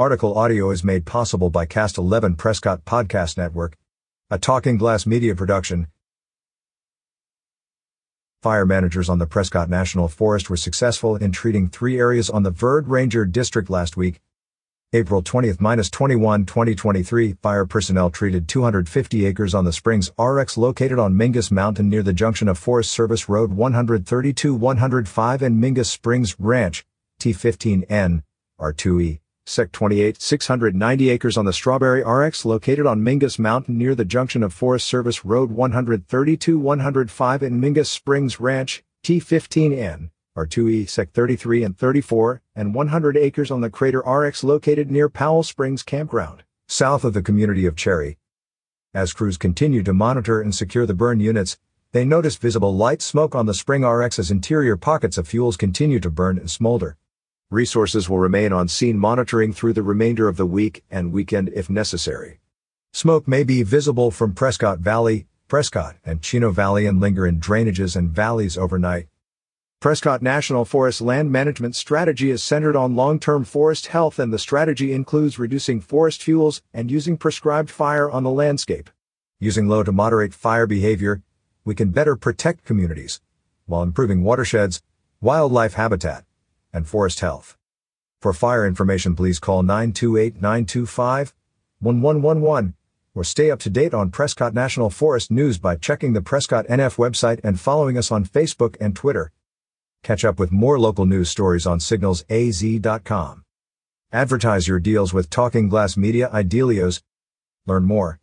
Article audio is made possible by Cast 11 Prescott Podcast Network, a Talking Glass media production. Fire managers on the Prescott National Forest were successful in treating three areas on the Verde Ranger District last week. April 20-21, 2023, fire personnel treated 250 acres on the Springs RX located on Mingus Mountain near the junction of Forest Service Road 132-105 and Mingus Springs Ranch, T15N, R2E. Sec 28, 690 acres on the Strawberry RX located on Mingus Mountain near the junction of Forest Service Road 132-105 and Mingus Springs Ranch, T15N, R2E Sec 33 and 34, and 100 acres on the Crater RX located near Powell Springs Campground, south of the community of Cherry. As crews continue to monitor and secure the burn units, they notice visible light smoke on the Spring RX as interior pockets of fuels continue to burn and smolder. Resources will remain on scene monitoring through the remainder of the week and weekend if necessary. Smoke may be visible from Prescott Valley, Prescott and Chino Valley and linger in drainages and valleys overnight. Prescott National Forest land management strategy is centered on long-term forest health and the strategy includes reducing forest fuels and using prescribed fire on the landscape. Using low to moderate fire behavior, we can better protect communities while improving watersheds, wildlife habitat, and forest health. For fire information, please call 928-925-1111 or stay up to date on Prescott National Forest news by checking the Prescott NF website and following us on Facebook and Twitter. Catch up with more local news stories on signalsaz.com. Advertise your deals with Talking Glass Media Idealios. Learn more